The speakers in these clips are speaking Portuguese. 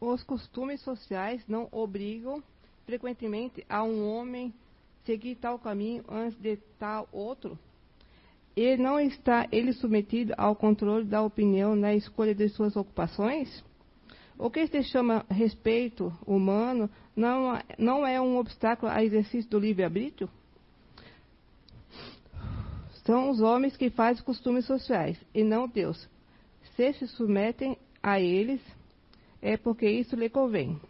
os costumes sociais não obrigam frequentemente a um homem seguir tal caminho antes de tal outro? E não está ele submetido ao controle da opinião na escolha de suas ocupações? O que se chama respeito humano não, não é um obstáculo ao exercício do livre-arbítrio? São os homens que fazem costumes sociais, e não Deus. Se se submetem a eles, é porque isso lhe convém.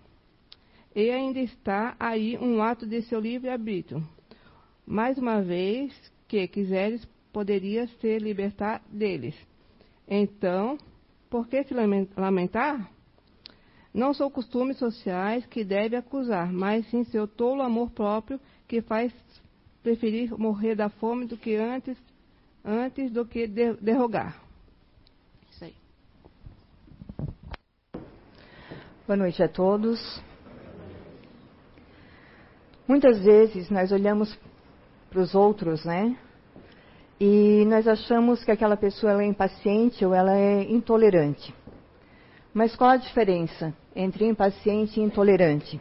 E ainda está aí um ato de seu livre-arbítrio. Mais uma vez, que quiseres, poderia se libertar deles. Então, por que se lamentar? Não são costumes sociais que deve acusar, mas sim seu tolo amor próprio que faz preferir morrer da fome do que antes, antes do que derrogar. Isso aí. Boa noite a todos. Muitas vezes nós olhamos para os outros, né? E nós achamos que aquela pessoa é impaciente ou ela é intolerante. Mas qual a diferença entre impaciente e intolerante?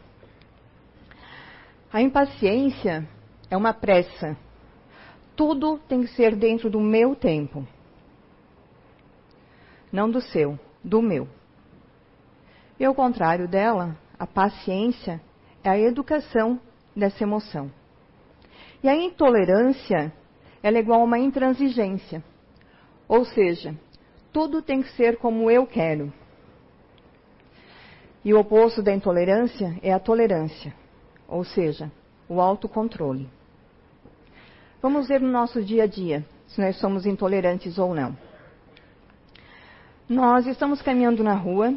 A impaciência é uma pressa. Tudo tem que ser dentro do meu tempo. Não do seu, do meu. E ao contrário dela, a paciência é a educação dessa emoção. E a intolerância, ela é igual a uma intransigência. Ou seja, tudo tem que ser como eu quero. E o oposto da intolerância é a tolerância, ou seja, o autocontrole. Vamos ver no nosso dia a dia se nós somos intolerantes ou não. Nós estamos caminhando na rua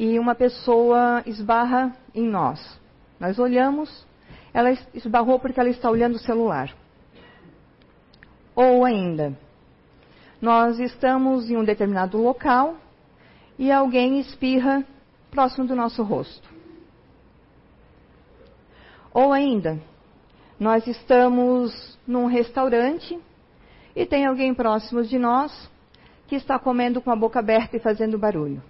e uma pessoa esbarra em nós. Nós olhamos, ela esbarrou porque ela está olhando o celular. Ou ainda, nós estamos em um determinado local e alguém espirra próximo do nosso rosto. Ou ainda, nós estamos num restaurante e tem alguém próximo de nós que está comendo com a boca aberta e fazendo barulho.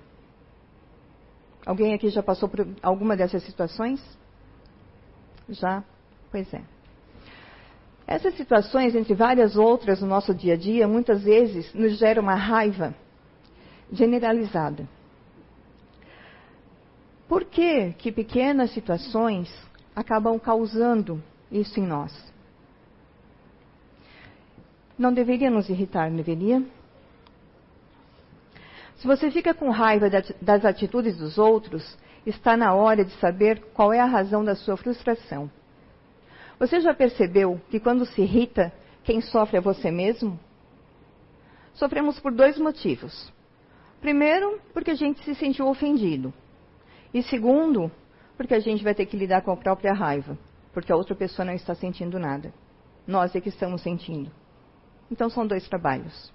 Alguém aqui já passou por alguma dessas situações? Já? Pois é. Essas situações, entre várias outras no nosso dia a dia, muitas vezes nos geram uma raiva generalizada. Por que, que pequenas situações acabam causando isso em nós? Não deveria nos irritar, deveria? Se você fica com raiva das atitudes dos outros, está na hora de saber qual é a razão da sua frustração. Você já percebeu que quando se irrita, quem sofre é você mesmo? Sofremos por dois motivos. Primeiro, porque a gente se sentiu ofendido. E segundo, porque a gente vai ter que lidar com a própria raiva, porque a outra pessoa não está sentindo nada. Nós é que estamos sentindo. Então são dois trabalhos.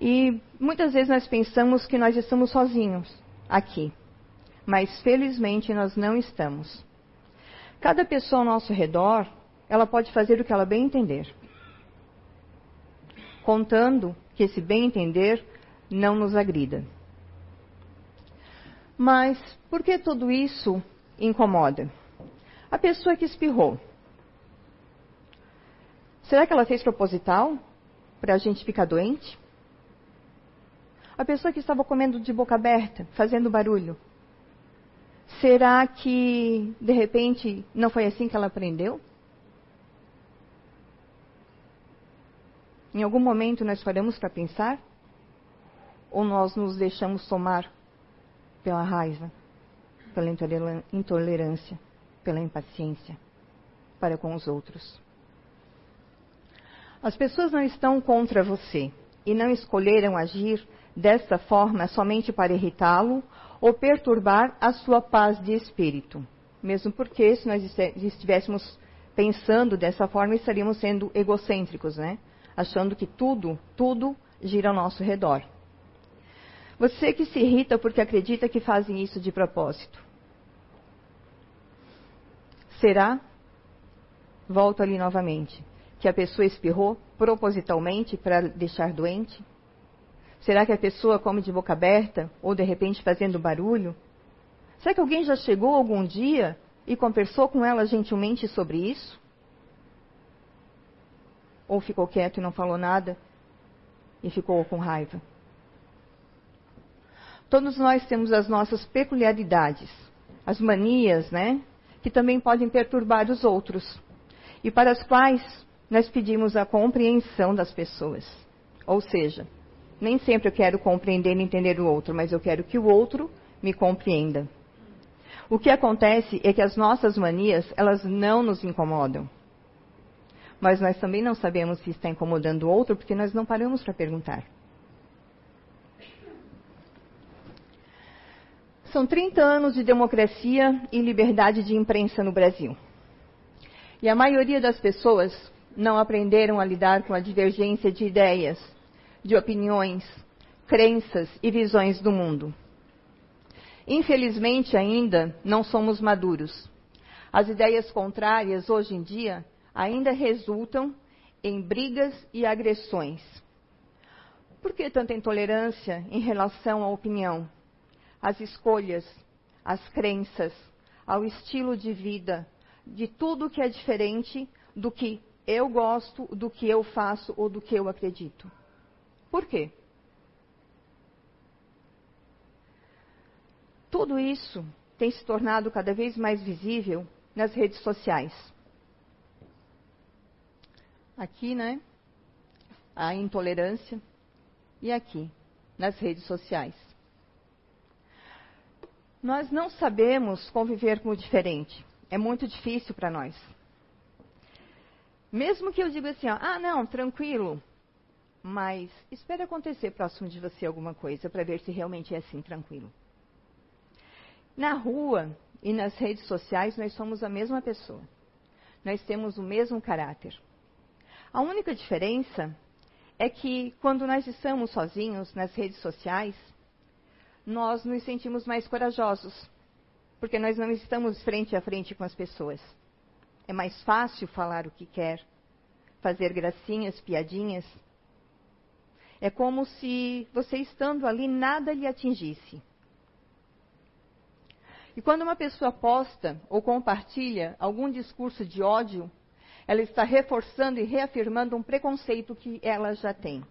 E muitas vezes nós pensamos que nós estamos sozinhos aqui, mas felizmente nós não estamos. Cada pessoa ao nosso redor, ela pode fazer o que ela bem entender. Contando que esse bem entender não nos agrida. Mas por que tudo isso incomoda? A pessoa que espirrou. Será que ela fez proposital? Para a gente ficar doente? A pessoa que estava comendo de boca aberta, fazendo barulho. Será que, de repente, não foi assim que ela aprendeu? Em algum momento nós paramos para pensar? Ou nós nos deixamos tomar pela raiva, pela intolerância, pela impaciência para com os outros. As pessoas não estão contra você e não escolheram agir desta forma somente para irritá-lo ou perturbar a sua paz de espírito. Mesmo porque, se nós estivéssemos pensando dessa forma, estaríamos sendo egocêntricos, né? Achando que tudo, tudo gira ao nosso redor. Você que se irrita porque acredita que fazem isso de propósito. Será? Volto ali novamente. Que a pessoa espirrou propositalmente para deixar doente? Será que a pessoa come de boca aberta ou de repente fazendo barulho? Será que alguém já chegou algum dia e conversou com ela gentilmente sobre isso? Ou ficou quieto e não falou nada e ficou com raiva? Todos nós temos as nossas peculiaridades, as manias, né? Que também podem perturbar os outros e para as quais nós pedimos a compreensão das pessoas. Ou seja, nem sempre eu quero compreender e entender o outro, mas eu quero que o outro me compreenda. O que acontece é que as nossas manias, elas não nos incomodam. Mas nós também não sabemos se está incomodando o outro porque nós não paramos para perguntar. São 30 anos de democracia e liberdade de imprensa no Brasil. E a maioria das pessoas não aprenderam a lidar com a divergência de ideias, de opiniões, crenças e visões do mundo. Infelizmente, ainda não somos maduros. As ideias contrárias, hoje em dia, ainda resultam em brigas e agressões. Por que tanta intolerância em relação à opinião, às escolhas, às crenças, ao estilo de vida, de tudo que é diferente do que eu gosto, do que eu faço ou do que eu acredito? Por quê? Tudo isso tem se tornado cada vez mais visível nas redes sociais. Aqui, né? A intolerância. E aqui, nas redes sociais. Nós não sabemos conviver com o diferente. É muito difícil para nós. Mesmo que eu diga assim, ó, ah, não, tranquilo, mas espere acontecer próximo de você alguma coisa para ver se realmente é assim tranquilo. Na rua e nas redes sociais nós somos a mesma pessoa. Nós temos o mesmo caráter. A única diferença é que quando nós estamos sozinhos nas redes sociais, nós nos sentimos mais corajosos, porque nós não estamos frente a frente com as pessoas. É mais fácil falar o que quer, fazer gracinhas, piadinhas, é como se você estando ali nada lhe atingisse. E quando uma pessoa posta ou compartilha algum discurso de ódio, ela está reforçando e reafirmando um preconceito que ela já tem.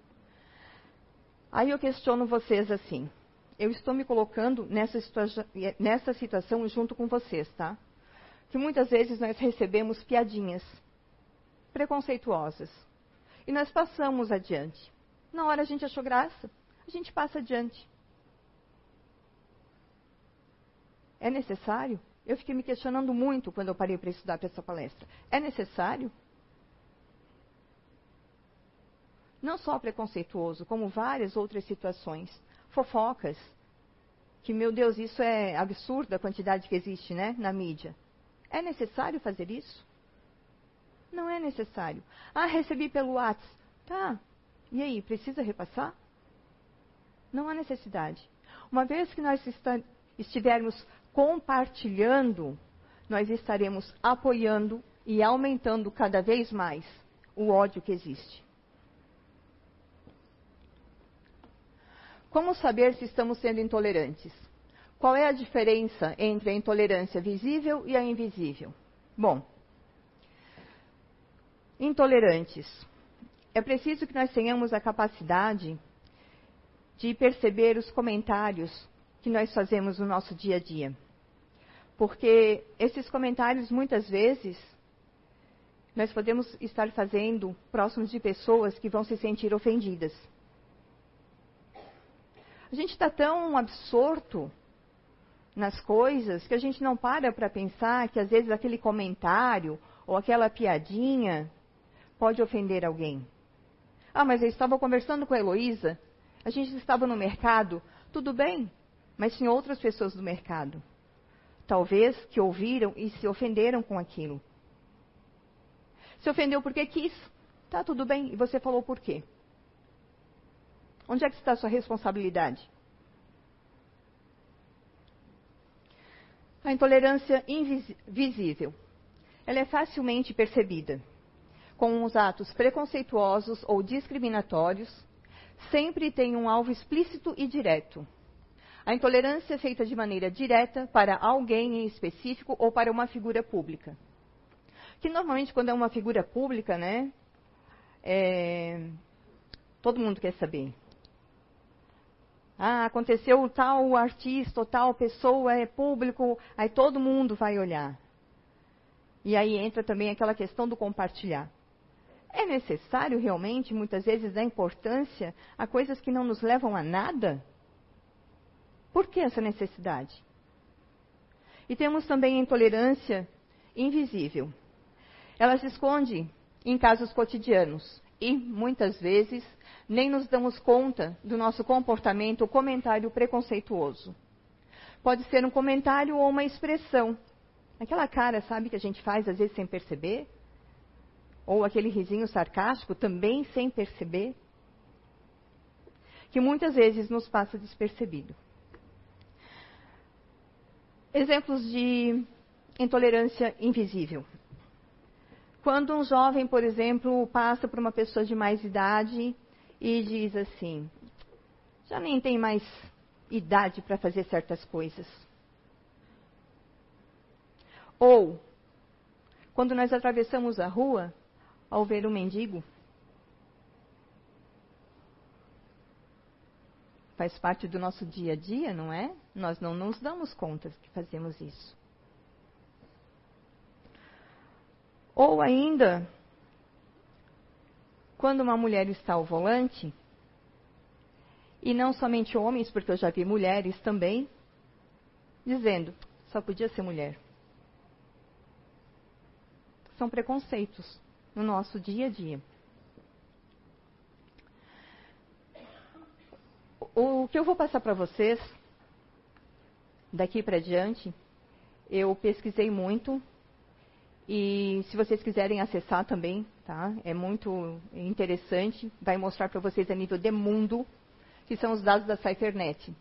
Aí eu questiono vocês assim. Eu estou me colocando nessa, situa nessa situação junto com vocês, tá? Que muitas vezes nós recebemos piadinhas preconceituosas. E nós passamos adiante. Na hora a gente achou graça, a gente passa adiante. É necessário? Eu fiquei me questionando muito quando eu parei para estudar para essa palestra. É necessário? Não só preconceituoso, como várias outras situações. Fofocas. Que, meu Deus, isso é absurdo a quantidade que existe né, na mídia. É necessário fazer isso? Não é necessário. Ah, recebi pelo WhatsApp. Tá, e aí, precisa repassar? Não há necessidade. Uma vez que nós estivermos compartilhando, nós estaremos apoiando e aumentando cada vez mais o ódio que existe. Como saber se estamos sendo intolerantes? Qual é a diferença entre a intolerância visível e a invisível? Bom, intolerantes é preciso que nós tenhamos a capacidade de perceber os comentários que nós fazemos no nosso dia a dia. Porque esses comentários, muitas vezes, nós podemos estar fazendo próximos de pessoas que vão se sentir ofendidas. A gente está tão absorto nas coisas que a gente não para para pensar que às vezes aquele comentário ou aquela piadinha pode ofender alguém. Ah, mas eu estava conversando com a Heloísa, a gente estava no mercado, tudo bem, mas tinha outras pessoas do mercado. Talvez que ouviram e se ofenderam com aquilo. Se ofendeu porque quis. Tá, tudo bem. E você falou por quê? Onde é que está a sua responsabilidade? A intolerância invisível. Ela é facilmente percebida com os atos preconceituosos ou discriminatórios, sempre tem um alvo explícito e direto. A intolerância é feita de maneira direta para alguém em específico ou para uma figura pública. Que normalmente, quando é uma figura pública, né, é, todo mundo quer saber. Ah, aconteceu tal artista, tal pessoa é público, aí todo mundo vai olhar. E aí entra também aquela questão do compartilhar. É necessário realmente, muitas vezes, dar importância a coisas que não nos levam a nada? Por que essa necessidade? E temos também a intolerância invisível. Ela se esconde em casos cotidianos e, muitas vezes, nem nos damos conta do nosso comportamento ou comentário preconceituoso. Pode ser um comentário ou uma expressão. Aquela cara, sabe, que a gente faz às vezes sem perceber? Ou aquele risinho sarcástico também sem perceber? Que muitas vezes nos passa despercebido. Exemplos de intolerância invisível. Quando um jovem, por exemplo, passa por uma pessoa de mais idade e diz assim: já nem tem mais idade para fazer certas coisas. Ou, quando nós atravessamos a rua, ao ver um mendigo, faz parte do nosso dia a dia, não é? Nós não nos damos conta que fazemos isso. Ou ainda, quando uma mulher está ao volante, e não somente homens, porque eu já vi mulheres também, dizendo, só podia ser mulher. São preconceitos no nosso dia a dia. O que eu vou passar para vocês, daqui para diante, eu pesquisei muito e se vocês quiserem acessar também, tá? É muito interessante. Vai mostrar para vocês a nível de mundo, que são os dados da CypherNet,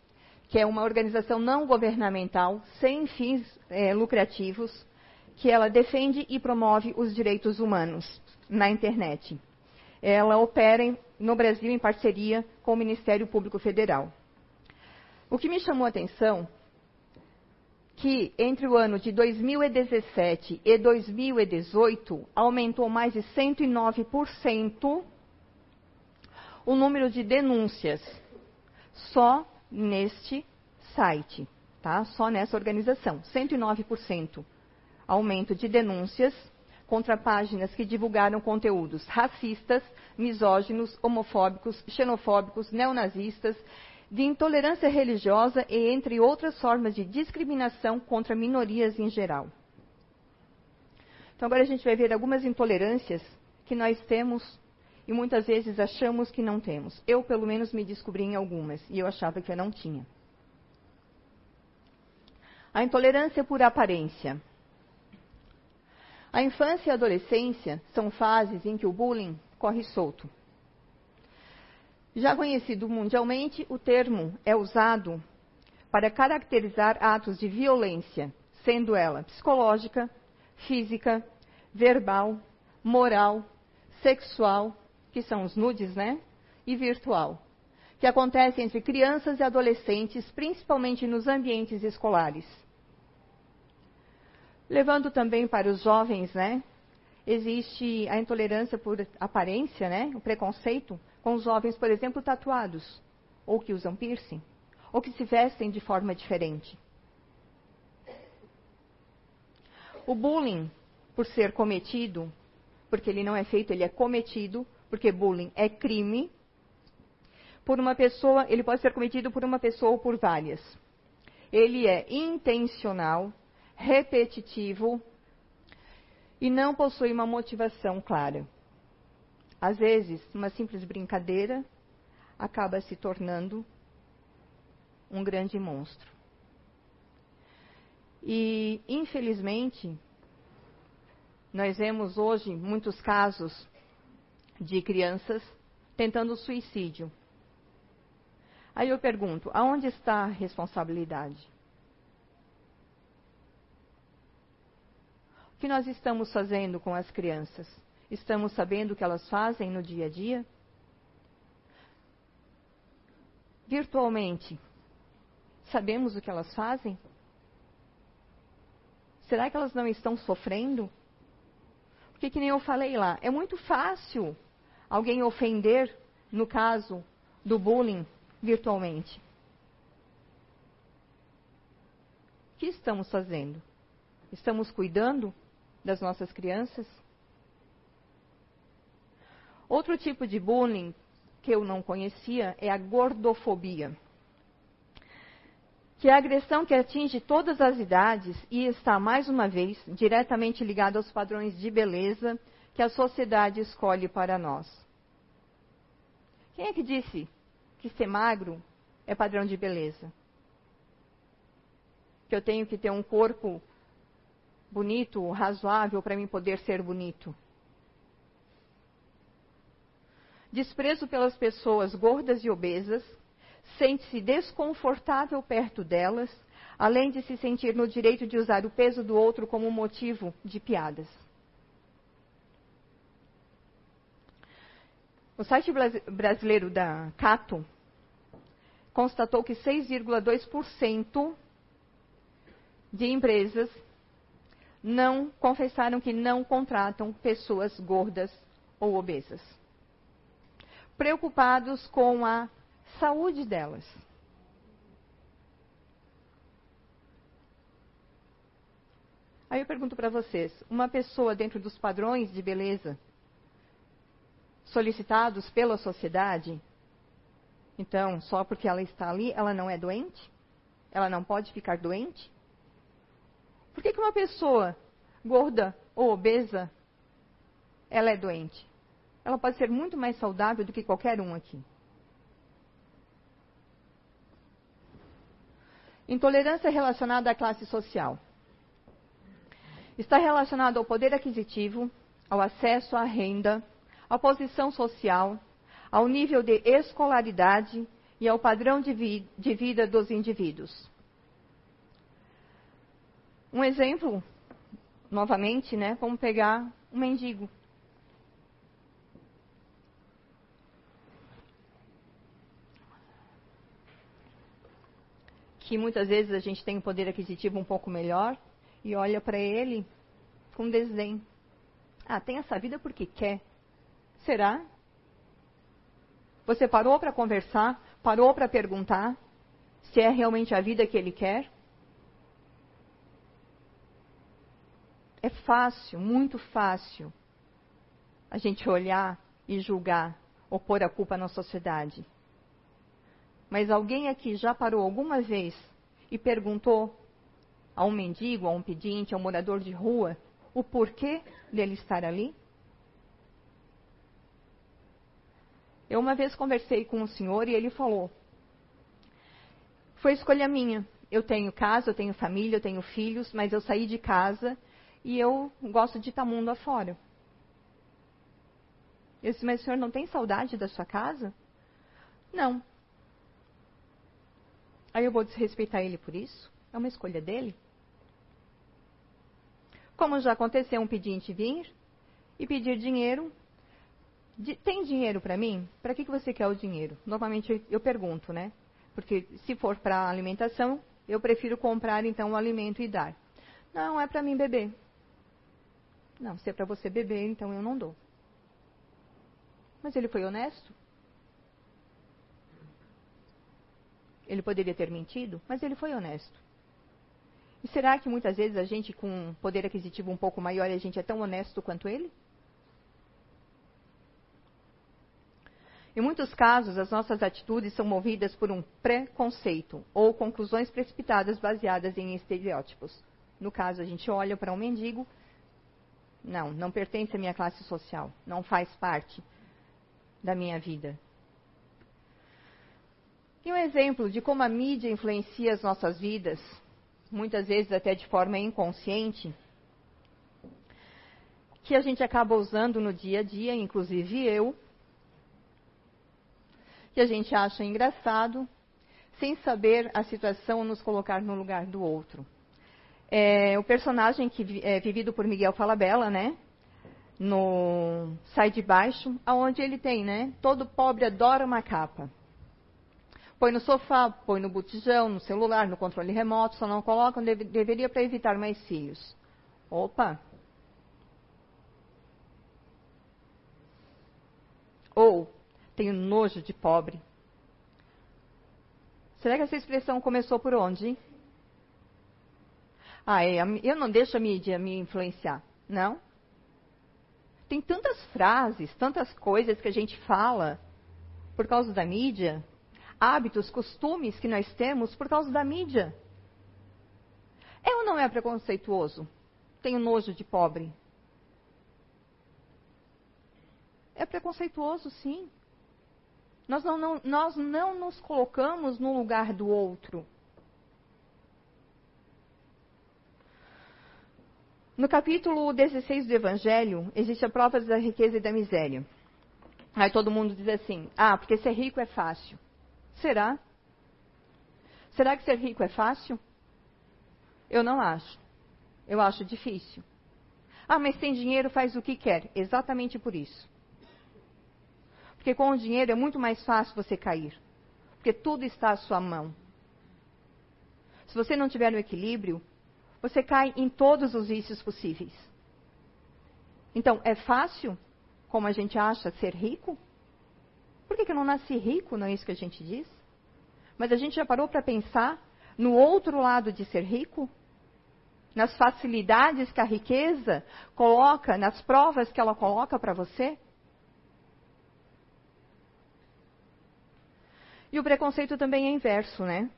que é uma organização não governamental, sem fins é, lucrativos, que ela defende e promove os direitos humanos na internet. Ela opera no Brasil em parceria com o Ministério Público Federal. O que me chamou a atenção que entre o ano de 2017 e 2018 aumentou mais de 109% o número de denúncias só neste site, tá? Só nessa organização, 109% aumento de denúncias contra páginas que divulgaram conteúdos racistas, misóginos, homofóbicos, xenofóbicos, neonazistas de intolerância religiosa e entre outras formas de discriminação contra minorias em geral. Então agora a gente vai ver algumas intolerâncias que nós temos e muitas vezes achamos que não temos. Eu, pelo menos, me descobri em algumas e eu achava que eu não tinha. A intolerância por aparência. A infância e a adolescência são fases em que o bullying corre solto. Já conhecido mundialmente, o termo é usado para caracterizar atos de violência, sendo ela psicológica, física, verbal, moral, sexual, que são os nudes, né? E virtual, que acontece entre crianças e adolescentes, principalmente nos ambientes escolares. Levando também para os jovens, né? Existe a intolerância por aparência, né? O preconceito com os jovens, por exemplo, tatuados, ou que usam piercing, ou que se vestem de forma diferente. O bullying, por ser cometido, porque ele não é feito, ele é cometido, porque bullying é crime, por uma pessoa, ele pode ser cometido por uma pessoa ou por várias. Ele é intencional, repetitivo e não possui uma motivação clara. Às vezes, uma simples brincadeira acaba se tornando um grande monstro. E, infelizmente, nós vemos hoje muitos casos de crianças tentando suicídio. Aí eu pergunto: aonde está a responsabilidade? O que nós estamos fazendo com as crianças? Estamos sabendo o que elas fazem no dia a dia? virtualmente, sabemos o que elas fazem? Será que elas não estão sofrendo? Porque, que nem eu falei lá, é muito fácil alguém ofender, no caso do bullying, virtualmente. O que estamos fazendo? Estamos cuidando das nossas crianças? Outro tipo de bullying que eu não conhecia é a gordofobia, que é a agressão que atinge todas as idades e está, mais uma vez, diretamente ligada aos padrões de beleza que a sociedade escolhe para nós. Quem é que disse que ser magro é padrão de beleza? Que eu tenho que ter um corpo bonito, razoável para mim poder ser bonito? desprezo pelas pessoas gordas e obesas, sente-se desconfortável perto delas, além de se sentir no direito de usar o peso do outro como motivo de piadas. O site brasileiro da Cato constatou que 6,2% de empresas não confessaram que não contratam pessoas gordas ou obesas preocupados com a saúde delas. Aí eu pergunto para vocês: uma pessoa dentro dos padrões de beleza solicitados pela sociedade, então, só porque ela está ali, ela não é doente? Ela não pode ficar doente? Por que, que uma pessoa gorda ou obesa ela é doente? ela pode ser muito mais saudável do que qualquer um aqui. Intolerância relacionada à classe social. Está relacionado ao poder aquisitivo, ao acesso à renda, à posição social, ao nível de escolaridade e ao padrão de, vi de vida dos indivíduos. Um exemplo, novamente, né, vamos pegar um mendigo. que muitas vezes a gente tem um poder aquisitivo um pouco melhor e olha para ele com desdém. Ah, tem essa vida porque quer. Será? Você parou para conversar? Parou para perguntar se é realmente a vida que ele quer? É fácil, muito fácil, a gente olhar e julgar ou pôr a culpa na sociedade. Mas alguém aqui já parou alguma vez e perguntou a um mendigo, a um pedinte, a um morador de rua, o porquê dele estar ali? Eu uma vez conversei com um senhor e ele falou: Foi escolha minha. Eu tenho casa, eu tenho família, eu tenho filhos, mas eu saí de casa e eu gosto de estar mundo afora. Eu disse, mas o senhor não tem saudade da sua casa? Não. Aí eu vou desrespeitar ele por isso? É uma escolha dele? Como já aconteceu um pedinte vir e pedir dinheiro. De, tem dinheiro para mim? Para que, que você quer o dinheiro? Normalmente eu, eu pergunto, né? Porque se for para alimentação, eu prefiro comprar então o alimento e dar. Não, é para mim beber. Não, se é para você beber, então eu não dou. Mas ele foi honesto? Ele poderia ter mentido, mas ele foi honesto. E será que muitas vezes a gente, com poder aquisitivo um pouco maior, a gente é tão honesto quanto ele? Em muitos casos, as nossas atitudes são movidas por um preconceito ou conclusões precipitadas baseadas em estereótipos. No caso, a gente olha para um mendigo, não, não pertence à minha classe social, não faz parte da minha vida. E um exemplo de como a mídia influencia as nossas vidas, muitas vezes até de forma inconsciente, que a gente acaba usando no dia a dia, inclusive eu, que a gente acha engraçado, sem saber a situação nos colocar no lugar do outro. É, o personagem que é vivido por Miguel Falabella, né? No Sai de Baixo, aonde ele tem, né? Todo pobre adora uma capa. Põe no sofá, põe no botijão, no celular, no controle remoto, só não colocam, deve, deveria para evitar mais filhos. Opa! Ou, tenho nojo de pobre. Será que essa expressão começou por onde? Ah, é, eu não deixo a mídia me influenciar. Não? Tem tantas frases, tantas coisas que a gente fala por causa da mídia hábitos, costumes que nós temos por causa da mídia. É ou não é preconceituoso? Tenho nojo de pobre. É preconceituoso, sim. Nós não, não, nós não nos colocamos no lugar do outro. No capítulo 16 do Evangelho, existe a prova da riqueza e da miséria. Aí todo mundo diz assim: ah, porque ser rico é fácil. Será? Será que ser rico é fácil? Eu não acho. Eu acho difícil. Ah, mas sem dinheiro faz o que quer. Exatamente por isso. Porque com o dinheiro é muito mais fácil você cair. Porque tudo está à sua mão. Se você não tiver no equilíbrio, você cai em todos os vícios possíveis. Então, é fácil, como a gente acha, ser rico? Por que, que eu não nasci rico? Não é isso que a gente diz? Mas a gente já parou para pensar no outro lado de ser rico? Nas facilidades que a riqueza coloca, nas provas que ela coloca para você? E o preconceito também é inverso, né?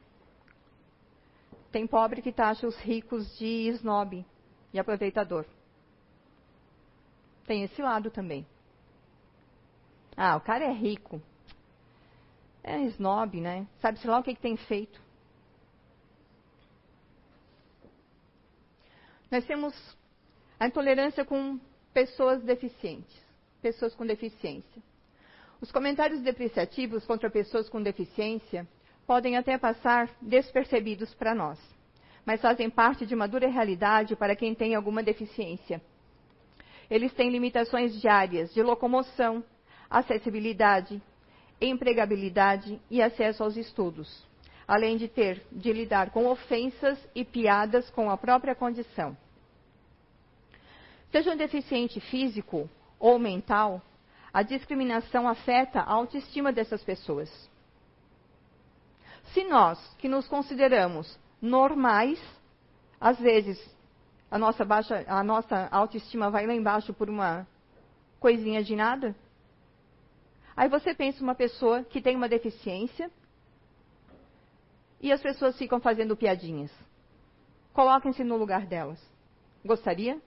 Tem pobre que taxa os ricos de snob e aproveitador. Tem esse lado também. Ah, o cara é rico. É snob, né? Sabe-se lá o que, que tem feito. Nós temos a intolerância com pessoas deficientes, pessoas com deficiência. Os comentários depreciativos contra pessoas com deficiência podem até passar despercebidos para nós, mas fazem parte de uma dura realidade para quem tem alguma deficiência. Eles têm limitações diárias de locomoção, acessibilidade, empregabilidade e acesso aos estudos, além de ter de lidar com ofensas e piadas com a própria condição. Seja um deficiente físico ou mental, a discriminação afeta a autoestima dessas pessoas. Se nós, que nos consideramos normais, às vezes a nossa, baixa, a nossa autoestima vai lá embaixo por uma coisinha de nada, Aí você pensa uma pessoa que tem uma deficiência e as pessoas ficam fazendo piadinhas. Coloquem-se no lugar delas. Gostaria?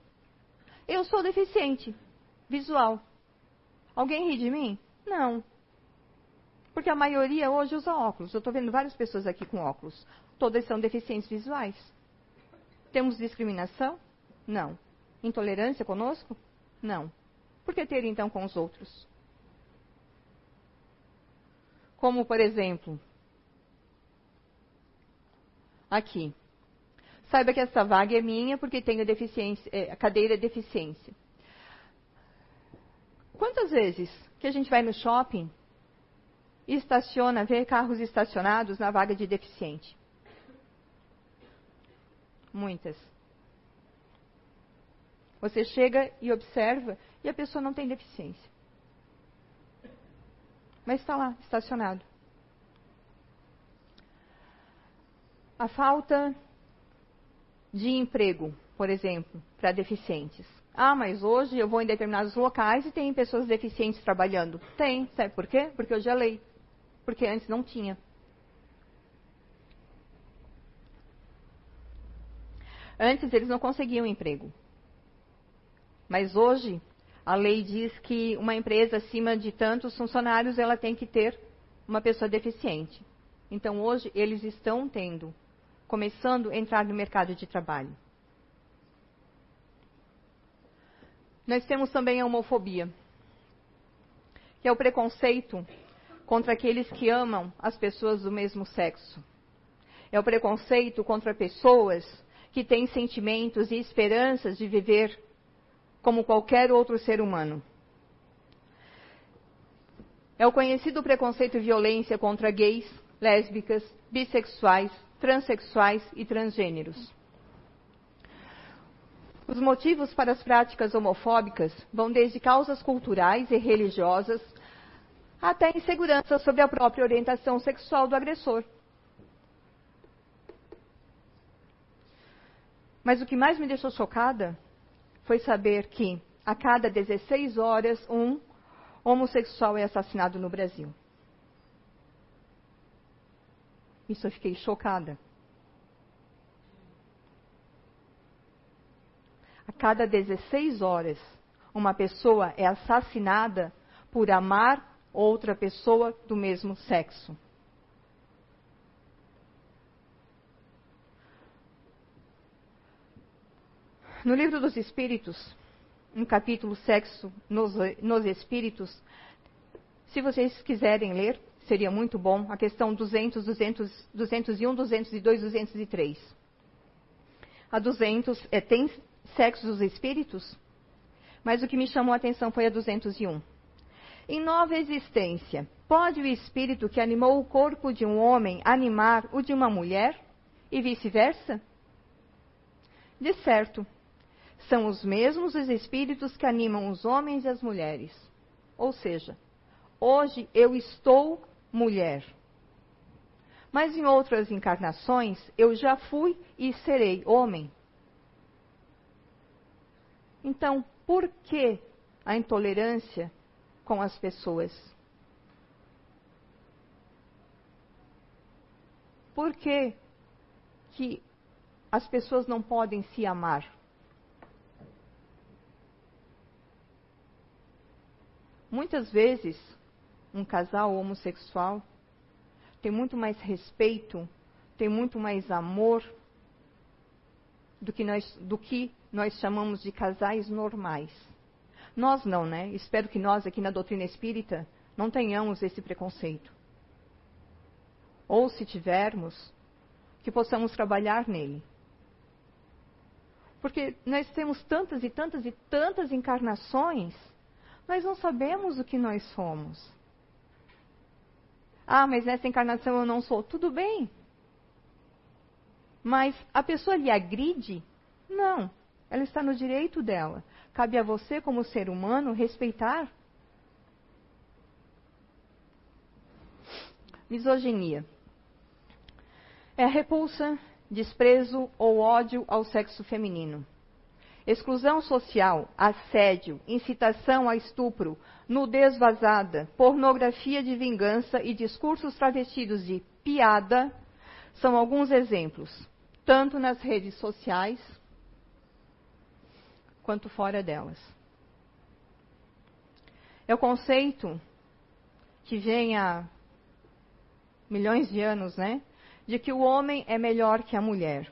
Eu sou deficiente visual. Alguém ri de mim? Não. Porque a maioria hoje usa óculos. Eu estou vendo várias pessoas aqui com óculos. Todas são deficientes visuais. Temos discriminação? Não. Intolerância conosco? Não. Por que ter então com os outros? Como, por exemplo, aqui. Saiba que essa vaga é minha porque tenho deficiência, é, cadeira deficiência. Quantas vezes que a gente vai no shopping estaciona, vê carros estacionados na vaga de deficiente? Muitas. Você chega e observa e a pessoa não tem deficiência mas está lá, estacionado. A falta de emprego, por exemplo, para deficientes. Ah, mas hoje eu vou em determinados locais e tem pessoas deficientes trabalhando. Tem, sabe por quê? Porque hoje é lei. Porque antes não tinha. Antes eles não conseguiam emprego. Mas hoje a lei diz que uma empresa acima de tantos funcionários ela tem que ter uma pessoa deficiente. Então hoje eles estão tendo, começando a entrar no mercado de trabalho. Nós temos também a homofobia, que é o preconceito contra aqueles que amam as pessoas do mesmo sexo. É o preconceito contra pessoas que têm sentimentos e esperanças de viver como qualquer outro ser humano. É o conhecido preconceito e violência contra gays, lésbicas, bissexuais, transexuais e transgêneros. Os motivos para as práticas homofóbicas vão desde causas culturais e religiosas até insegurança sobre a própria orientação sexual do agressor. Mas o que mais me deixou chocada foi saber que a cada 16 horas um homossexual é assassinado no Brasil. Isso eu fiquei chocada. A cada 16 horas, uma pessoa é assassinada por amar outra pessoa do mesmo sexo. No livro dos Espíritos, no capítulo Sexo nos, nos Espíritos, se vocês quiserem ler, seria muito bom, a questão 200, 200, 201, 202, 203. A 200 é tem sexo dos espíritos? Mas o que me chamou a atenção foi a 201. Em nova existência, pode o espírito que animou o corpo de um homem animar o de uma mulher? E vice-versa? De certo, são os mesmos os espíritos que animam os homens e as mulheres. Ou seja, hoje eu estou mulher. Mas em outras encarnações eu já fui e serei homem. Então, por que a intolerância com as pessoas? Por que, que as pessoas não podem se amar? Muitas vezes, um casal homossexual tem muito mais respeito, tem muito mais amor do que nós, do que nós chamamos de casais normais. Nós não, né? Espero que nós aqui na doutrina espírita não tenhamos esse preconceito. Ou se tivermos, que possamos trabalhar nele. Porque nós temos tantas e tantas e tantas encarnações nós não sabemos o que nós somos. Ah, mas nessa encarnação eu não sou. Tudo bem. Mas a pessoa lhe agride? Não. Ela está no direito dela. Cabe a você, como ser humano, respeitar. Misoginia. É repulsa, desprezo ou ódio ao sexo feminino exclusão social, assédio, incitação a estupro, nudez vazada, pornografia de vingança e discursos travestidos de piada são alguns exemplos, tanto nas redes sociais quanto fora delas. É o conceito que vem há milhões de anos, né? De que o homem é melhor que a mulher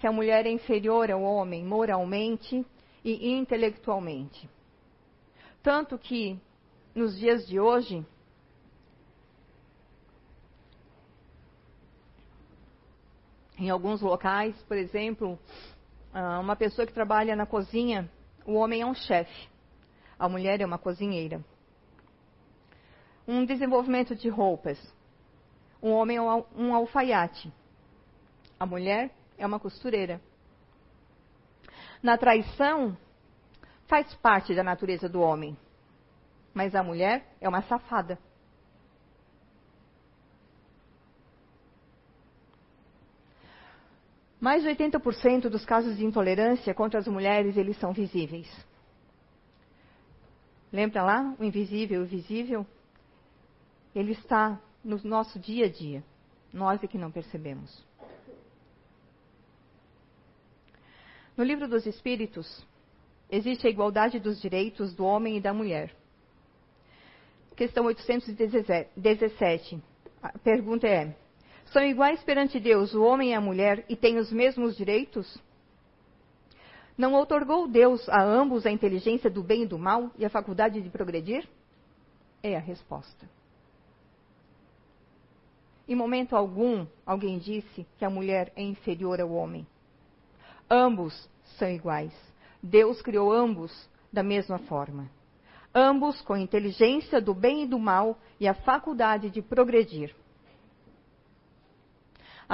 que a mulher é inferior ao homem moralmente e intelectualmente. Tanto que, nos dias de hoje, em alguns locais, por exemplo, uma pessoa que trabalha na cozinha, o homem é um chefe, a mulher é uma cozinheira. Um desenvolvimento de roupas, um homem é um alfaiate, a mulher é uma costureira. Na traição, faz parte da natureza do homem. Mas a mulher é uma safada. Mais de 80% dos casos de intolerância contra as mulheres, eles são visíveis. Lembra lá o invisível e o visível? Ele está no nosso dia a dia. Nós é que não percebemos. No livro dos Espíritos, existe a igualdade dos direitos do homem e da mulher. Questão 817. A pergunta é: São iguais perante Deus o homem e a mulher e têm os mesmos direitos? Não outorgou Deus a ambos a inteligência do bem e do mal e a faculdade de progredir? É a resposta. Em momento algum, alguém disse que a mulher é inferior ao homem. Ambos são iguais. Deus criou ambos da mesma forma. Ambos com inteligência do bem e do mal e a faculdade de progredir.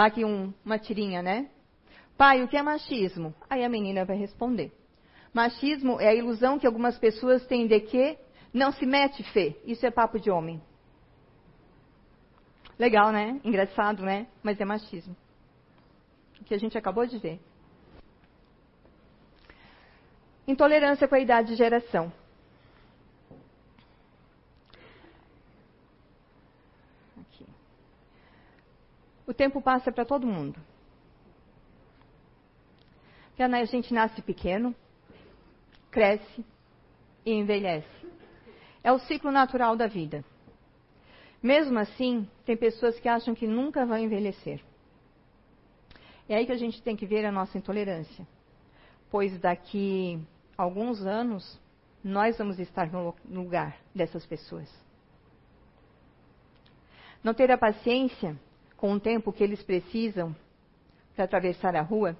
Aqui um, uma tirinha, né? Pai, o que é machismo? Aí a menina vai responder. Machismo é a ilusão que algumas pessoas têm de que não se mete fé. Isso é papo de homem. Legal, né? Engraçado, né? Mas é machismo. O que a gente acabou de ver. Intolerância com a idade de geração. Aqui. O tempo passa para todo mundo. A gente nasce pequeno, cresce e envelhece. É o ciclo natural da vida. Mesmo assim, tem pessoas que acham que nunca vão envelhecer. É aí que a gente tem que ver a nossa intolerância. Pois daqui alguns anos, nós vamos estar no lugar dessas pessoas. Não ter a paciência com o tempo que eles precisam para atravessar a rua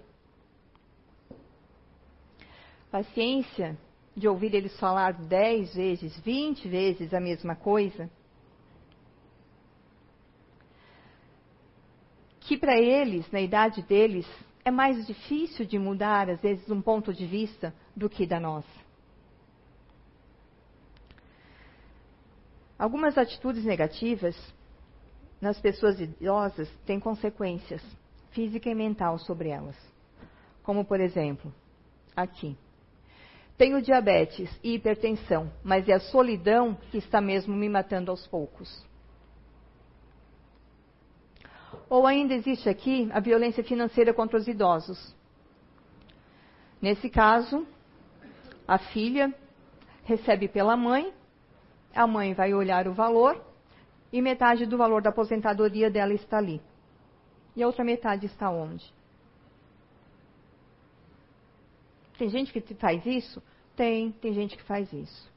paciência de ouvir eles falar dez vezes, vinte vezes a mesma coisa, que para eles, na idade deles, é mais difícil de mudar, às vezes, um ponto de vista do que da nossa. Algumas atitudes negativas nas pessoas idosas têm consequências física e mental sobre elas. Como, por exemplo, aqui. Tenho diabetes e hipertensão, mas é a solidão que está mesmo me matando aos poucos. Ou ainda existe aqui a violência financeira contra os idosos. Nesse caso, a filha recebe pela mãe, a mãe vai olhar o valor e metade do valor da aposentadoria dela está ali. E a outra metade está onde? Tem gente que faz isso? Tem, tem gente que faz isso.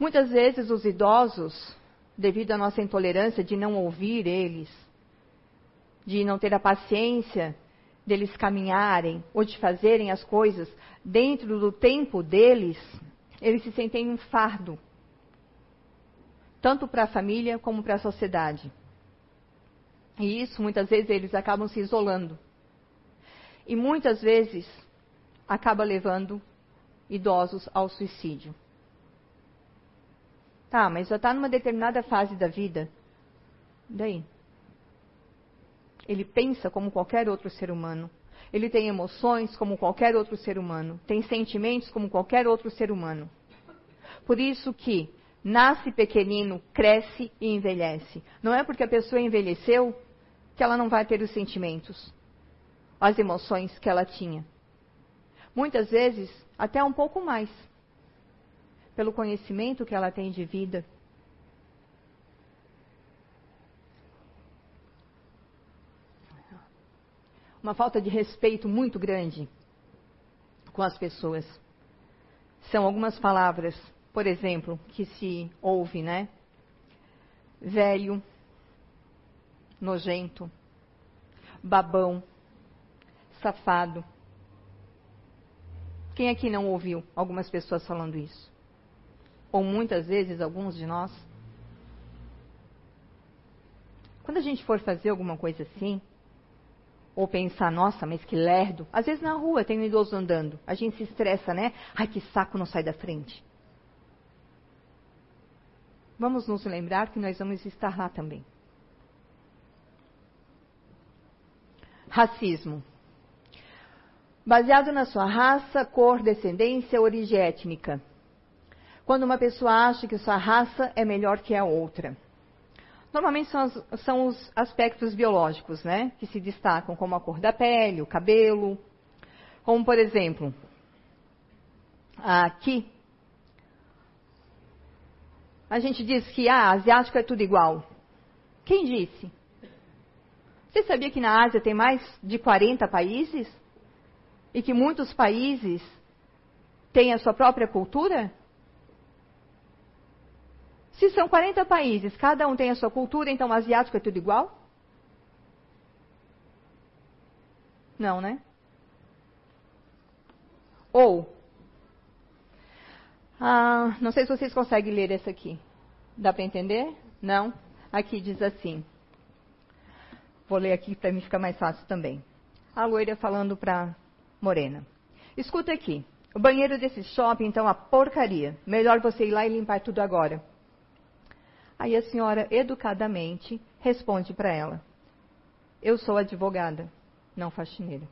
Muitas vezes os idosos, devido à nossa intolerância de não ouvir eles, de não ter a paciência deles caminharem ou de fazerem as coisas dentro do tempo deles, eles se sentem um fardo, tanto para a família como para a sociedade. E isso muitas vezes eles acabam se isolando e muitas vezes acaba levando idosos ao suicídio. Tá, mas já está numa determinada fase da vida. Daí? Ele pensa como qualquer outro ser humano. Ele tem emoções como qualquer outro ser humano. Tem sentimentos como qualquer outro ser humano. Por isso que nasce pequenino, cresce e envelhece. Não é porque a pessoa envelheceu que ela não vai ter os sentimentos as emoções que ela tinha. Muitas vezes, até um pouco mais, pelo conhecimento que ela tem de vida. Uma falta de respeito muito grande com as pessoas. São algumas palavras, por exemplo, que se ouve, né? Velho, nojento, babão, safado. Quem aqui não ouviu algumas pessoas falando isso? Ou muitas vezes alguns de nós? Quando a gente for fazer alguma coisa assim, ou pensar, nossa, mas que lerdo. Às vezes na rua tem um idoso andando, a gente se estressa, né? Ai, que saco, não sai da frente. Vamos nos lembrar que nós vamos estar lá também. Racismo baseado na sua raça, cor, descendência, origem étnica. Quando uma pessoa acha que sua raça é melhor que a outra. Normalmente são, as, são os aspectos biológicos, né, que se destacam, como a cor da pele, o cabelo. Como, por exemplo, aqui, a gente diz que ah, asiático é tudo igual. Quem disse? Você sabia que na Ásia tem mais de 40 países? e que muitos países têm a sua própria cultura? Se são 40 países, cada um tem a sua cultura, então o asiático é tudo igual? Não, né? Ou, ah, não sei se vocês conseguem ler essa aqui. Dá para entender? Não? Aqui diz assim. Vou ler aqui para mim ficar mais fácil também. A loira falando para Morena. Escuta aqui. O banheiro desse shopping, então, a porcaria. Melhor você ir lá e limpar tudo agora. Aí a senhora, educadamente, responde para ela: Eu sou advogada, não faxineira.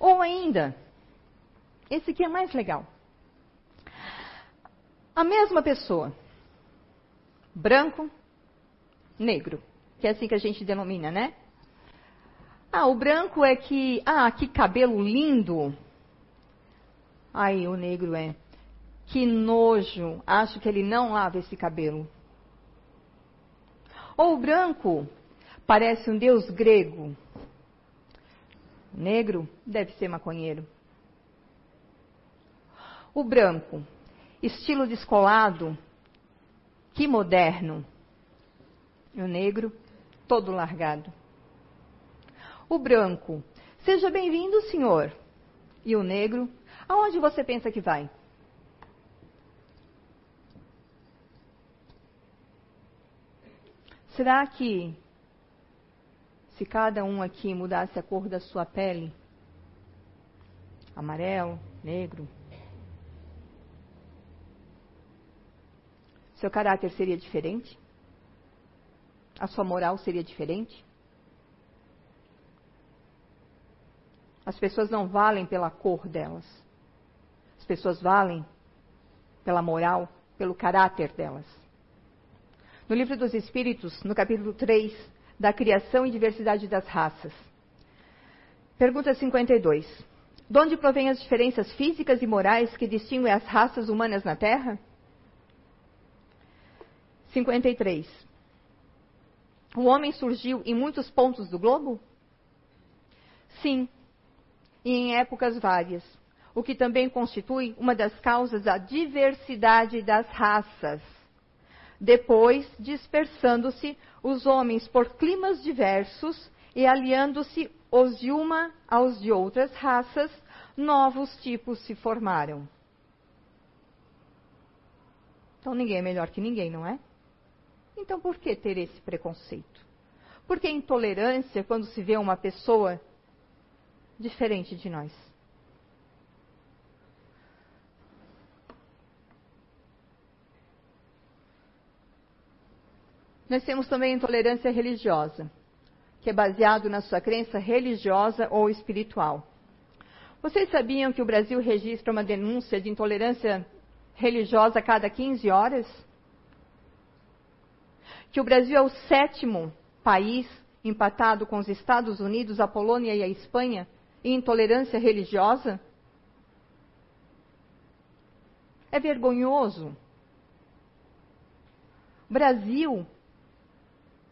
Ou ainda, esse aqui é mais legal. A mesma pessoa, branco, negro, que é assim que a gente denomina, né? Ah, o branco é que, ah, que cabelo lindo. Aí o negro é, que nojo, acho que ele não lava esse cabelo. Ou o branco parece um deus grego. Negro deve ser maconheiro. O branco, estilo descolado, que moderno. E o negro, todo largado. O branco, seja bem-vindo, senhor. E o negro, aonde você pensa que vai? Será que se cada um aqui mudasse a cor da sua pele, amarelo, negro, seu caráter seria diferente? A sua moral seria diferente? As pessoas não valem pela cor delas. As pessoas valem pela moral, pelo caráter delas. No livro dos Espíritos, no capítulo 3, da criação e diversidade das raças. Pergunta 52. De onde provêm as diferenças físicas e morais que distinguem as raças humanas na Terra? 53. O homem surgiu em muitos pontos do globo? Sim, e em épocas várias, o que também constitui uma das causas da diversidade das raças. Depois, dispersando-se os homens por climas diversos e aliando-se os de uma aos de outras raças, novos tipos se formaram. Então ninguém é melhor que ninguém, não é? Então por que ter esse preconceito? Por que intolerância quando se vê uma pessoa diferente de nós. Nós temos também intolerância religiosa, que é baseado na sua crença religiosa ou espiritual. Vocês sabiam que o Brasil registra uma denúncia de intolerância religiosa a cada 15 horas? Que o Brasil é o sétimo país, empatado com os Estados Unidos, a Polônia e a Espanha, e intolerância religiosa? É vergonhoso. Brasil,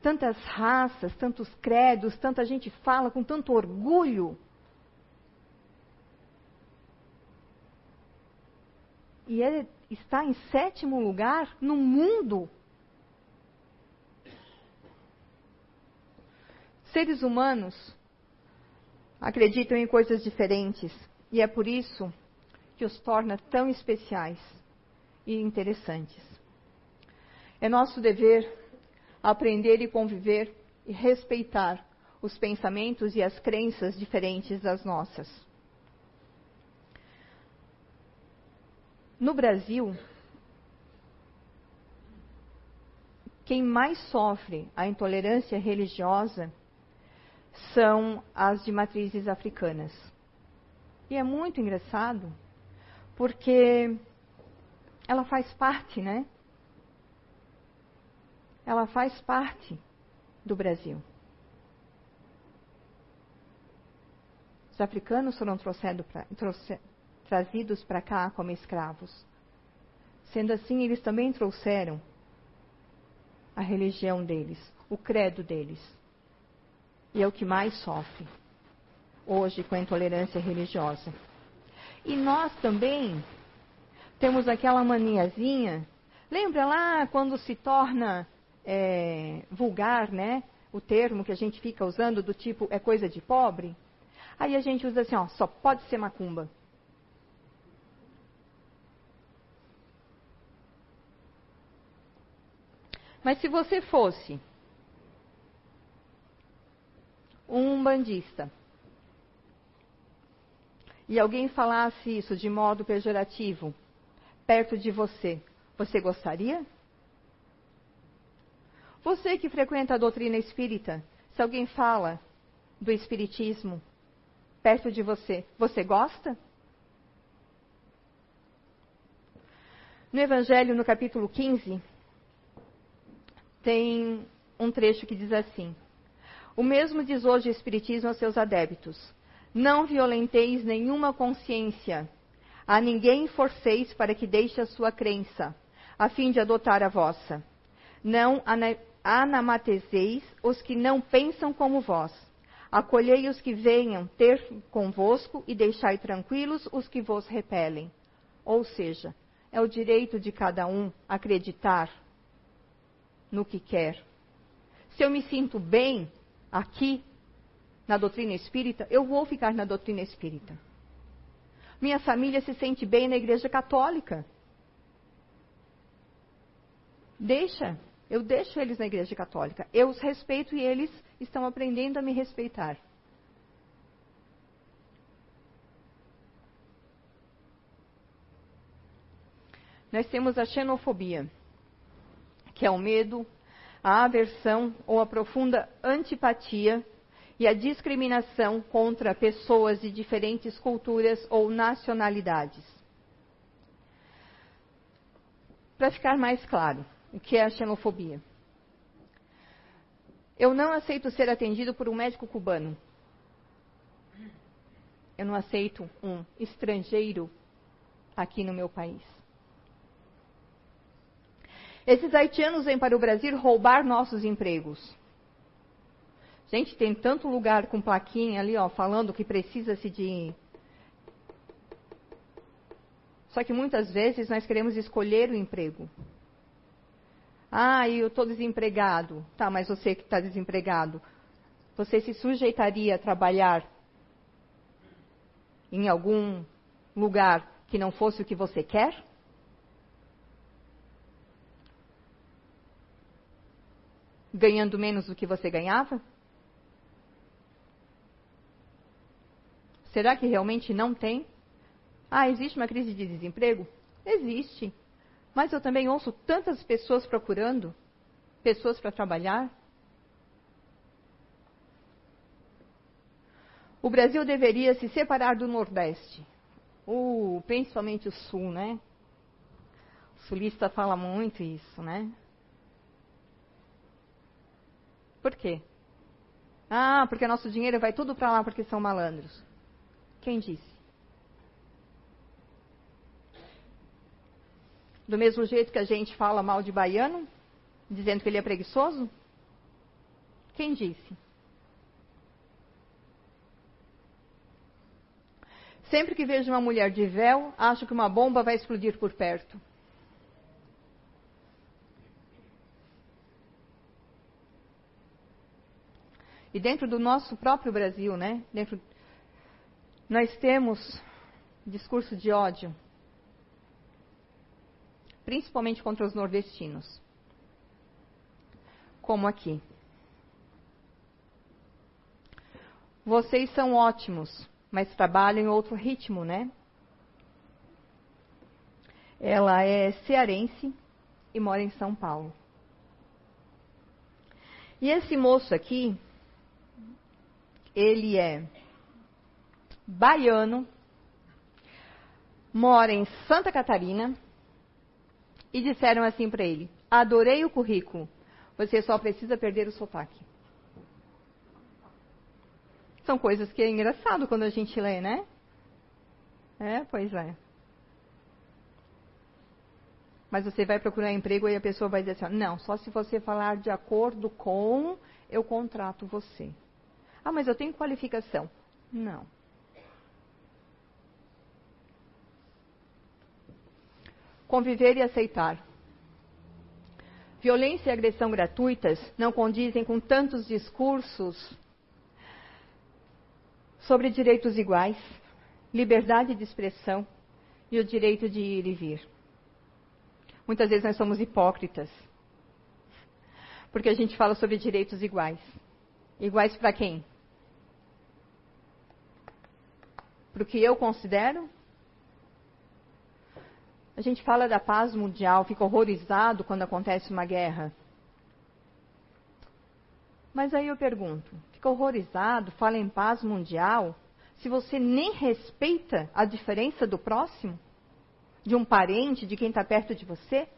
tantas raças, tantos credos, tanta gente fala com tanto orgulho. E ele está em sétimo lugar no mundo. Seres humanos acreditam em coisas diferentes e é por isso que os torna tão especiais e interessantes. É nosso dever aprender e conviver e respeitar os pensamentos e as crenças diferentes das nossas. No Brasil, quem mais sofre a intolerância religiosa são as de matrizes africanas. E é muito engraçado, porque ela faz parte, né? Ela faz parte do Brasil. Os africanos foram trazidos para cá como escravos. Sendo assim, eles também trouxeram a religião deles, o credo deles e é o que mais sofre hoje com a intolerância religiosa. E nós também temos aquela maniazinha. Lembra lá quando se torna é, vulgar, né? O termo que a gente fica usando do tipo é coisa de pobre? Aí a gente usa assim, ó, só pode ser macumba. Mas se você fosse um bandista e alguém falasse isso de modo pejorativo perto de você, você gostaria? Você que frequenta a doutrina espírita, se alguém fala do espiritismo perto de você, você gosta? No Evangelho, no capítulo 15, tem um trecho que diz assim: O mesmo diz hoje o Espiritismo aos seus adeptos: Não violenteis nenhuma consciência, a ninguém forceis para que deixe a sua crença, a fim de adotar a vossa. Não anamatezeis os que não pensam como vós. Acolhei os que venham ter convosco e deixai tranquilos os que vos repelem. Ou seja, é o direito de cada um acreditar no que quer. Se eu me sinto bem aqui, na doutrina espírita, eu vou ficar na doutrina espírita. Minha família se sente bem na igreja católica. Deixa, eu deixo eles na igreja católica. Eu os respeito e eles estão aprendendo a me respeitar. nós temos a xenofobia, que é o medo, a aversão ou a profunda antipatia e a discriminação contra pessoas de diferentes culturas ou nacionalidades. Para ficar mais claro, o que é a xenofobia? Eu não aceito ser atendido por um médico cubano. Eu não aceito um estrangeiro aqui no meu país. Esses haitianos vêm para o Brasil roubar nossos empregos. Gente, tem tanto lugar com plaquinha ali, ó, falando que precisa-se de. Só que muitas vezes nós queremos escolher o emprego. Ah, eu estou desempregado. Tá, mas você que está desempregado, você se sujeitaria a trabalhar em algum lugar que não fosse o que você quer? Ganhando menos do que você ganhava? Será que realmente não tem? Ah, existe uma crise de desemprego? Existe. Mas eu também ouço tantas pessoas procurando pessoas para trabalhar. O Brasil deveria se separar do Nordeste, o, principalmente o Sul, né? O sulista fala muito isso, né? Por quê? Ah, porque nosso dinheiro vai tudo para lá porque são malandros. Quem disse? Do mesmo jeito que a gente fala mal de baiano, dizendo que ele é preguiçoso? Quem disse? Sempre que vejo uma mulher de véu, acho que uma bomba vai explodir por perto. E dentro do nosso próprio Brasil, né? Dentro, nós temos discurso de ódio, principalmente contra os nordestinos. Como aqui. Vocês são ótimos, mas trabalham em outro ritmo, né? Ela é cearense e mora em São Paulo. E esse moço aqui, ele é baiano, mora em Santa Catarina e disseram assim para ele: Adorei o currículo, você só precisa perder o sotaque. São coisas que é engraçado quando a gente lê, né? É, pois é. Mas você vai procurar emprego e a pessoa vai dizer assim: não, só se você falar de acordo com, eu contrato você. Ah, mas eu tenho qualificação. Não. Conviver e aceitar. Violência e agressão gratuitas não condizem com tantos discursos sobre direitos iguais, liberdade de expressão e o direito de ir e vir. Muitas vezes nós somos hipócritas. Porque a gente fala sobre direitos iguais. Iguais para quem? Para o que eu considero? A gente fala da paz mundial, fica horrorizado quando acontece uma guerra. Mas aí eu pergunto: fica horrorizado, fala em paz mundial, se você nem respeita a diferença do próximo? De um parente, de quem está perto de você?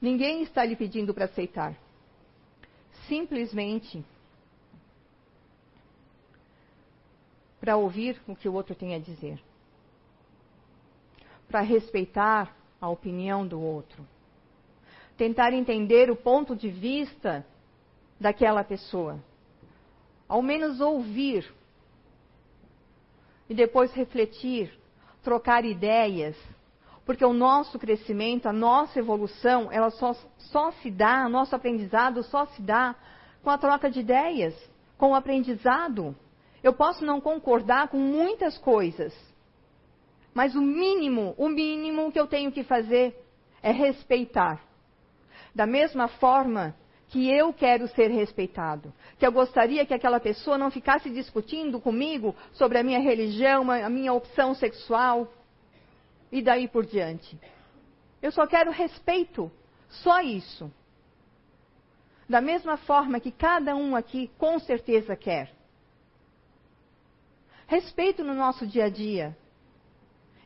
Ninguém está lhe pedindo para aceitar. Simplesmente para ouvir o que o outro tem a dizer. Para respeitar a opinião do outro. Tentar entender o ponto de vista daquela pessoa. Ao menos ouvir. E depois refletir, trocar ideias. Porque o nosso crescimento, a nossa evolução, ela só, só se dá, o nosso aprendizado só se dá com a troca de ideias, com o aprendizado. Eu posso não concordar com muitas coisas, mas o mínimo, o mínimo que eu tenho que fazer é respeitar. Da mesma forma que eu quero ser respeitado, que eu gostaria que aquela pessoa não ficasse discutindo comigo sobre a minha religião, a minha opção sexual e daí por diante. Eu só quero respeito, só isso. Da mesma forma que cada um aqui com certeza quer. Respeito no nosso dia a dia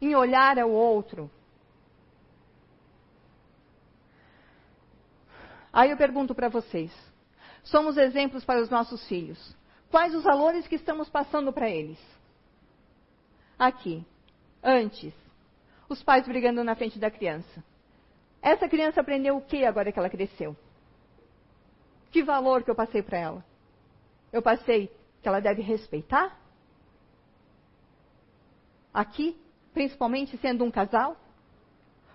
em olhar ao outro. Aí eu pergunto para vocês: somos exemplos para os nossos filhos. Quais os valores que estamos passando para eles? Aqui, antes, os pais brigando na frente da criança. Essa criança aprendeu o que agora que ela cresceu? Que valor que eu passei para ela? Eu passei que ela deve respeitar? Aqui, principalmente sendo um casal?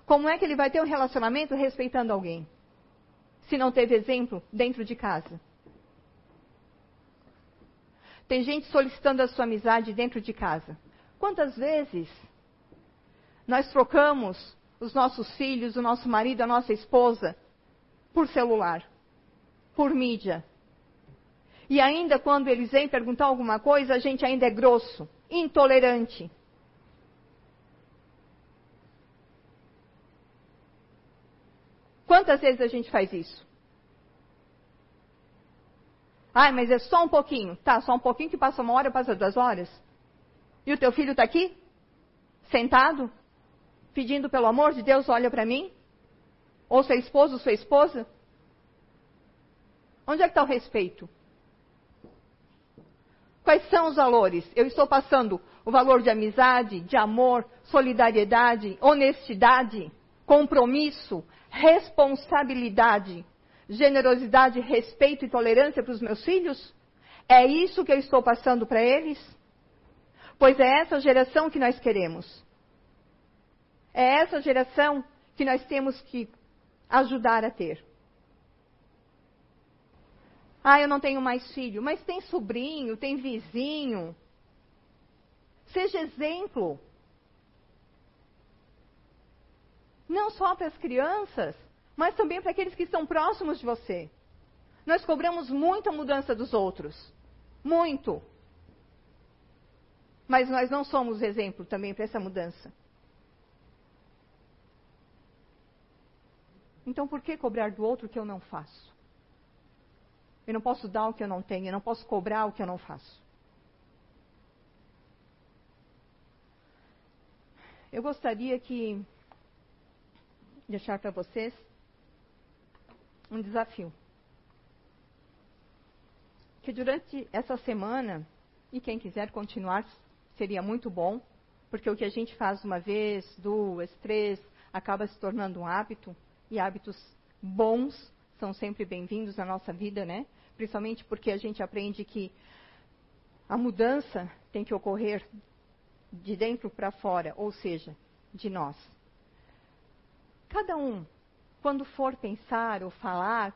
Como é que ele vai ter um relacionamento respeitando alguém? Se não teve exemplo dentro de casa. Tem gente solicitando a sua amizade dentro de casa. Quantas vezes nós trocamos os nossos filhos, o nosso marido, a nossa esposa por celular, por mídia? E ainda quando eles vêm perguntar alguma coisa, a gente ainda é grosso, intolerante. Quantas vezes a gente faz isso? Ai, mas é só um pouquinho. Tá, só um pouquinho que passa uma hora, passa duas horas. E o teu filho está aqui? Sentado? Pedindo pelo amor de Deus, olha para mim? Ou seu esposo, sua esposa? Onde é que está o respeito? Quais são os valores? Eu estou passando o valor de amizade, de amor, solidariedade, honestidade, compromisso, responsabilidade, generosidade, respeito e tolerância para os meus filhos? É isso que eu estou passando para eles? Pois é essa geração que nós queremos. É essa geração que nós temos que ajudar a ter. Ah, eu não tenho mais filho, mas tem sobrinho, tem vizinho. Seja exemplo. Não só para as crianças, mas também para aqueles que estão próximos de você. Nós cobramos muito a mudança dos outros. Muito. Mas nós não somos exemplo também para essa mudança. Então por que cobrar do outro o que eu não faço? Eu não posso dar o que eu não tenho, eu não posso cobrar o que eu não faço. Eu gostaria que deixar para vocês um desafio. Que durante essa semana, e quem quiser continuar, seria muito bom, porque o que a gente faz uma vez, duas, três, acaba se tornando um hábito, e hábitos bons são sempre bem-vindos na nossa vida, né? Principalmente porque a gente aprende que a mudança tem que ocorrer de dentro para fora, ou seja, de nós. Cada um, quando for pensar ou falar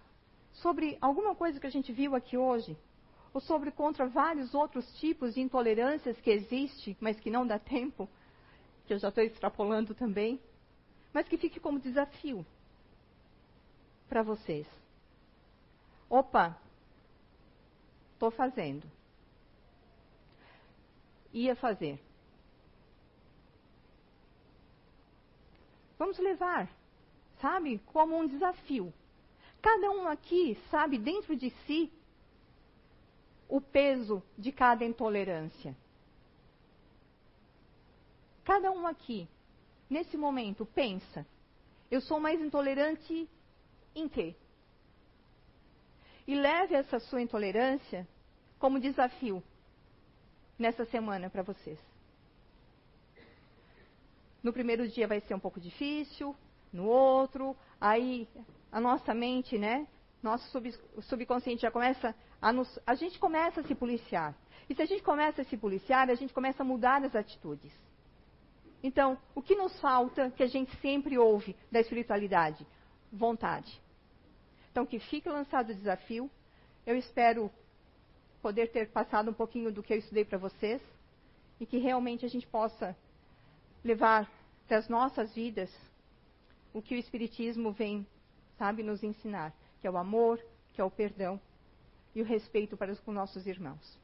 sobre alguma coisa que a gente viu aqui hoje, ou sobre contra vários outros tipos de intolerâncias que existem, mas que não dá tempo, que eu já estou extrapolando também, mas que fique como desafio para vocês. Opa, estou fazendo. Ia fazer. Vamos levar, sabe, como um desafio. Cada um aqui sabe dentro de si o peso de cada intolerância. Cada um aqui, nesse momento, pensa: eu sou mais intolerante em quê? E leve essa sua intolerância como desafio nessa semana para vocês. No primeiro dia vai ser um pouco difícil, no outro, aí a nossa mente, né? Nosso sub, subconsciente já começa a nos, a gente começa a se policiar. E se a gente começa a se policiar, a gente começa a mudar as atitudes. Então, o que nos falta, que a gente sempre ouve da espiritualidade? Vontade. Então, que fique lançado o desafio. Eu espero poder ter passado um pouquinho do que eu estudei para vocês e que realmente a gente possa levar para as nossas vidas o que o Espiritismo vem, sabe, nos ensinar, que é o amor, que é o perdão e o respeito para os nossos irmãos.